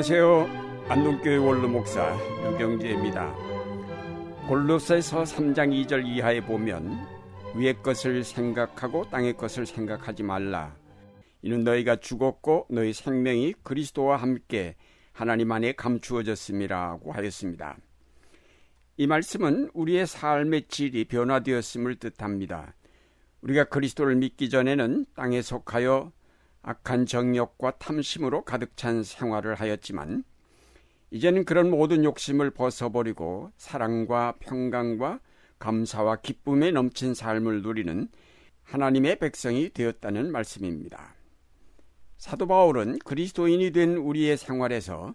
안녕하세요. 안동교회 원로 목사 유경재입니다. 골로새서 3장 2절 이하에 보면 위의 것을 생각하고 땅의 것을 생각하지 말라. 이는 너희가 죽었고 너희 생명이 그리스도와 함께 하나님 안에 감추어졌음이라고 하였습니다. 이 말씀은 우리의 삶의 질이 변화되었음을 뜻합니다. 우리가 그리스도를 믿기 전에는 땅에 속하여 악한 정욕과 탐심으로 가득 찬 생활을 하였지만 이제는 그런 모든 욕심을 벗어버리고 사랑과 평강과 감사와 기쁨에 넘친 삶을 누리는 하나님의 백성이 되었다는 말씀입니다. 사도 바울은 그리스도인이 된 우리의 생활에서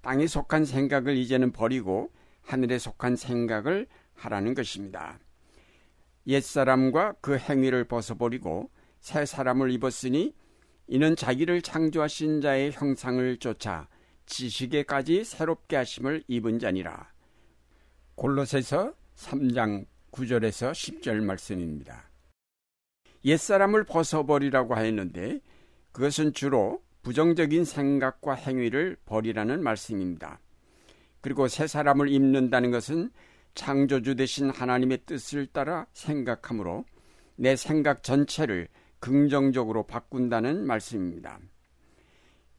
땅에 속한 생각을 이제는 버리고 하늘에 속한 생각을 하라는 것입니다. 옛사람과 그 행위를 벗어버리고 새 사람을 입었으니 이는 자기를 창조하신 자의 형상을 쫓아 지식에까지 새롭게 하심을 입은 자니라. 골로새서 3장 9절에서 10절 말씀입니다. 옛사람을 벗어버리라고 하였는데 그것은 주로 부정적인 생각과 행위를 버리라는 말씀입니다. 그리고 새 사람을 입는다는 것은 창조주 되신 하나님의 뜻을 따라 생각하므로 내 생각 전체를 긍정적으로 바꾼다는 말씀입니다.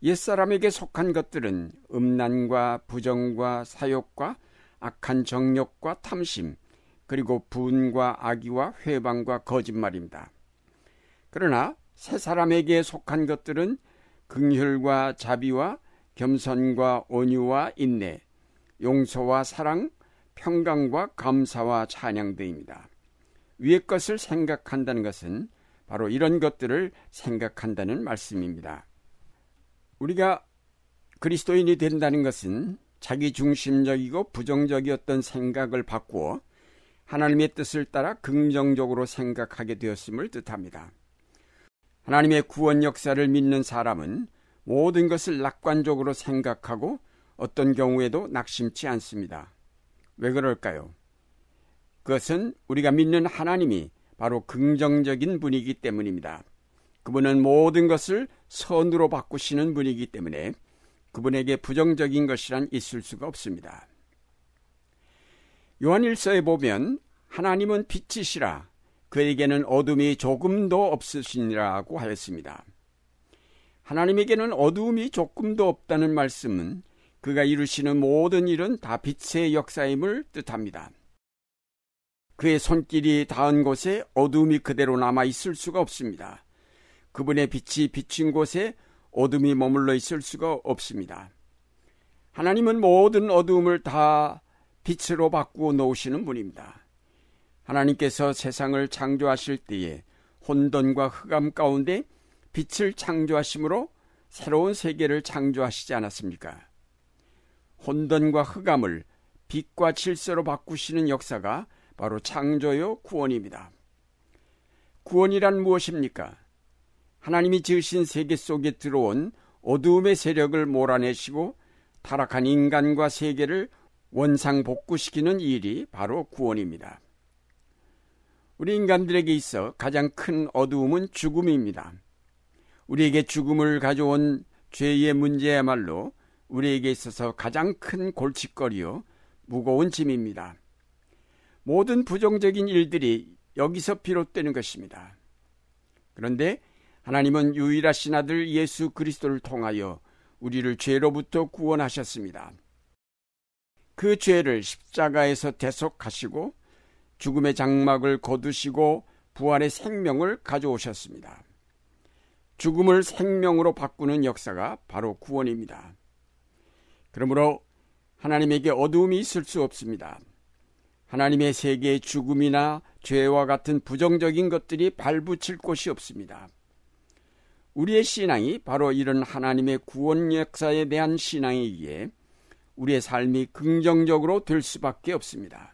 옛사람에게 속한 것들은 음란과 부정과 사욕과 악한 정욕과 탐심, 그리고 분과 악의와 회방과 거짓말입니다. 그러나 새 사람에게 속한 것들은 긍휼과 자비와 겸손과 온유와 인내, 용서와 사랑, 평강과 감사와 찬양 등입니다. 위의 것을 생각한다는 것은 바로 이런 것들을 생각한다는 말씀입니다. 우리가 그리스도인이 된다는 것은 자기 중심적이고 부정적이었던 생각을 바꾸어 하나님의 뜻을 따라 긍정적으로 생각하게 되었음을 뜻합니다. 하나님의 구원 역사를 믿는 사람은 모든 것을 낙관적으로 생각하고 어떤 경우에도 낙심치 않습니다. 왜 그럴까요? 그것은 우리가 믿는 하나님이 바로 긍정적인 분이기 때문입니다. 그분은 모든 것을 선으로 바꾸시는 분이기 때문에 그분에게 부정적인 것이란 있을 수가 없습니다. 요한일서에 보면 하나님은 빛이시라 그에게는 어둠이 조금도 없으시니라고 하였습니다. 하나님에게는 어두움이 조금도 없다는 말씀은 그가 이루시는 모든 일은 다 빛의 역사임을 뜻합니다. 그의 손길이 닿은 곳에 어둠이 그대로 남아 있을 수가 없습니다. 그분의 빛이 비친 곳에 어둠이 머물러 있을 수가 없습니다. 하나님은 모든 어둠을 다 빛으로 바꾸어 놓으시는 분입니다. 하나님께서 세상을 창조하실 때에 혼돈과 흑암 가운데 빛을 창조하심으로 새로운 세계를 창조하시지 않았습니까? 혼돈과 흑암을 빛과 질서로 바꾸시는 역사가 바로 창조요 구원입니다. 구원이란 무엇입니까? 하나님이 지으신 세계 속에 들어온 어두움의 세력을 몰아내시고 타락한 인간과 세계를 원상복구시키는 일이 바로 구원입니다. 우리 인간들에게 있어 가장 큰 어두움은 죽음입니다. 우리에게 죽음을 가져온 죄의 문제야말로 우리에게 있어서 가장 큰 골칫거리요, 무거운 짐입니다. 모든 부정적인 일들이 여기서 비롯되는 것입니다. 그런데 하나님은 유일하신 아들 예수 그리스도를 통하여 우리를 죄로부터 구원하셨습니다. 그 죄를 십자가에서 대속하시고 죽음의 장막을 거두시고 부활의 생명을 가져오셨습니다. 죽음을 생명으로 바꾸는 역사가 바로 구원입니다. 그러므로 하나님에게 어두움이 있을 수 없습니다. 하나님의 세계에 죽음이나 죄와 같은 부정적인 것들이 발붙일 곳이 없습니다. 우리의 신앙이 바로 이런 하나님의 구원 역사에 대한 신앙이기에 우리의 삶이 긍정적으로 될 수밖에 없습니다.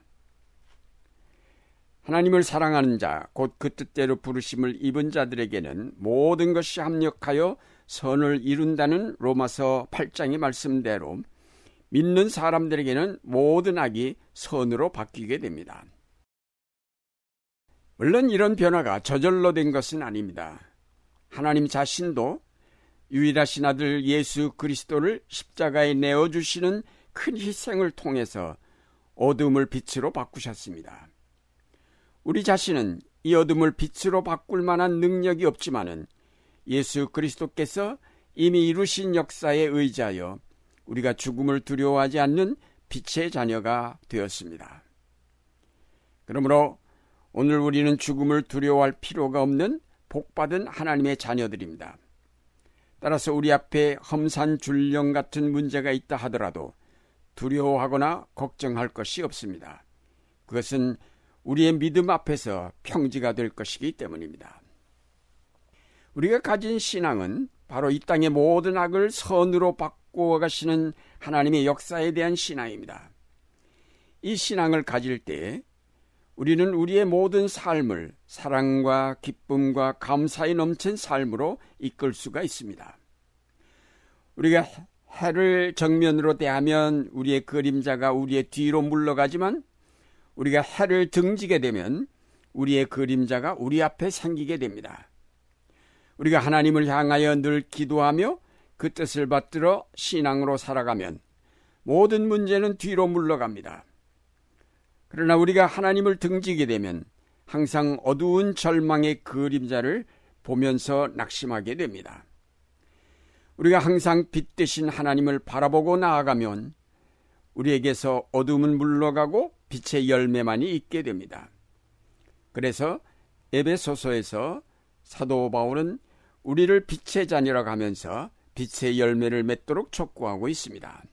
하나님을 사랑하는 자, 곧 그 뜻대로 부르심을 입은 자들에게는 모든 것이 합력하여 선을 이룬다는 로마서 8장의 말씀대로 믿는 사람들에게는 모든 악이 선으로 바뀌게 됩니다. 물론 이런 변화가 저절로 된 것은 아닙니다. 하나님 자신도 유일하신 아들 예수 그리스도를 십자가에 내어주시는 큰 희생을 통해서 어둠을 빛으로 바꾸셨습니다. 우리 자신은 이 어둠을 빛으로 바꿀 만한 능력이 없지만은 예수 그리스도께서 이미 이루신 역사에 의지하여 우리가 죽음을 두려워하지 않는 빛의 자녀가 되었습니다. 그러므로 오늘 우리는 죽음을 두려워할 필요가 없는 복받은 하나님의 자녀들입니다. 따라서 우리 앞에 험산 줄령 같은 문제가 있다 하더라도 두려워하거나 걱정할 것이 없습니다. 그것은 우리의 믿음 앞에서 평지가 될 것이기 때문입니다. 우리가 가진 신앙은 바로 이 땅의 모든 악을 선으로 바꾸 어 가시는 하나님의 역사에 대한 신앙입니다. 이 신앙을 가질 때 우리는 우리의 모든 삶을 사랑과 기쁨과 감사에 넘친 삶으로 이끌 수가 있습니다. 우리가 해를 정면으로 대하면 우리의 그림자가 우리의 뒤로 물러가지만 우리가 해를 등지게 되면 우리의 그림자가 우리 앞에 생기게 됩니다. 우리가 하나님을 향하여 늘 기도하며 그 뜻을 받들어 신앙으로 살아가면 모든 문제는 뒤로 물러갑니다. 그러나 우리가 하나님을 등지게 되면 항상 어두운 절망의 그림자를 보면서 낙심하게 됩니다. 우리가 항상 빛 대신 하나님을 바라보고 나아가면 우리에게서 어둠은 물러가고 빛의 열매만이 있게 됩니다. 그래서 에베소서에서 사도 바울은 우리를 빛의 자녀라고 하면서 빛의 열매를 맺도록 촉구하고 있습니다.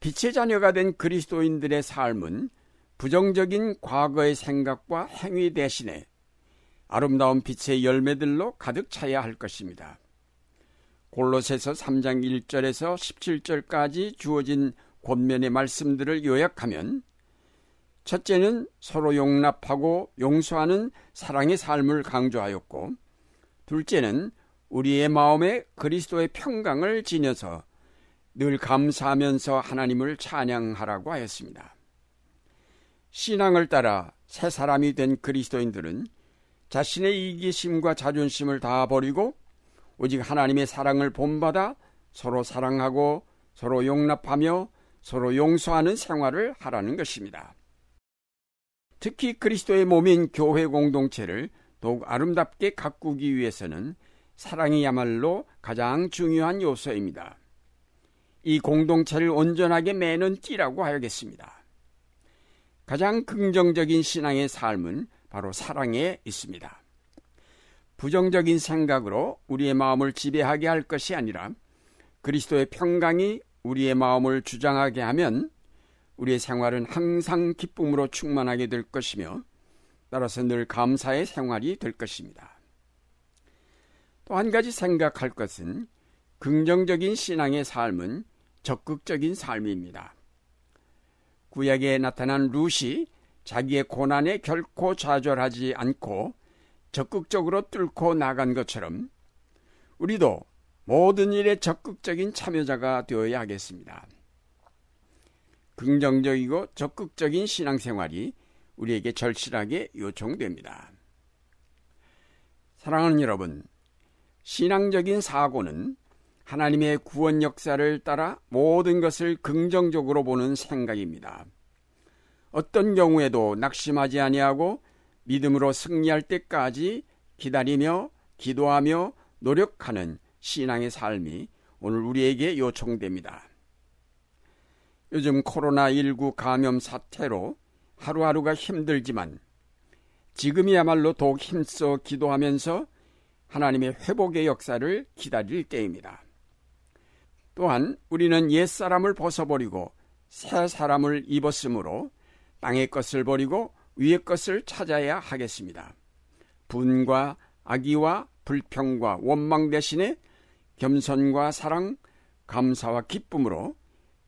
빛의 자녀가 된 그리스도인들의 삶은 부정적인 과거의 생각과 행위 대신에 아름다운 빛의 열매들로 가득 차야 할 것입니다. 골로새서 3장 1절에서 17절까지 주어진 권면의 말씀들을 요약하면 첫째는 서로 용납하고 용서하는 사랑의 삶을 강조하였고 둘째는 우리의 마음에 그리스도의 평강을 지녀서 늘 감사하면서 하나님을 찬양하라고 하였습니다. 신앙을 따라 새 사람이 된 그리스도인들은 자신의 이기심과 자존심을 다 버리고 오직 하나님의 사랑을 본받아 서로 사랑하고 서로 용납하며 서로 용서하는 생활을 하라는 것입니다. 특히 그리스도의 몸인 교회 공동체를 더욱 아름답게 가꾸기 위해서는 사랑이야말로 가장 중요한 요소입니다. 이 공동체를 온전하게 매는 띠라고 하야겠습니다. 가장 긍정적인 신앙의 삶은 바로 사랑에 있습니다. 부정적인 생각으로 우리의 마음을 지배하게 할 것이 아니라 그리스도의 평강이 우리의 마음을 주장하게 하면 우리의 생활은 항상 기쁨으로 충만하게 될 것이며 따라서 늘 감사의 생활이 될 것입니다. 또 한 가지 생각할 것은 긍정적인 신앙의 삶은 적극적인 삶입니다. 구약에 나타난 룻이 자기의 고난에 결코 좌절하지 않고 적극적으로 뚫고 나간 것처럼 우리도 모든 일에 적극적인 참여자가 되어야 하겠습니다. 긍정적이고 적극적인 신앙생활이 우리에게 절실하게 요청됩니다. 사랑하는 여러분, 신앙적인 사고는 하나님의 구원 역사를 따라 모든 것을 긍정적으로 보는 생각입니다. 어떤 경우에도 낙심하지 아니하고 믿음으로 승리할 때까지 기다리며 기도하며 노력하는 신앙의 삶이 오늘 우리에게 요청됩니다. 요즘 코로나19 감염 사태로 하루하루가 힘들지만 지금이야말로 더욱 힘써 기도하면서 하나님의 회복의 역사를 기다릴 때입니다. 또한 우리는 옛사람을 벗어버리고 새 사람을 입었으므로 땅의 것을 버리고 위의 것을 찾아야 하겠습니다. 분과 악의와 불평과 원망 대신에 겸손과 사랑, 감사와 기쁨으로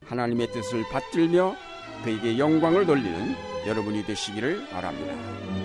하나님의 뜻을 받들며 그에게 영광을 돌리는 여러분이 되시기를 바랍니다.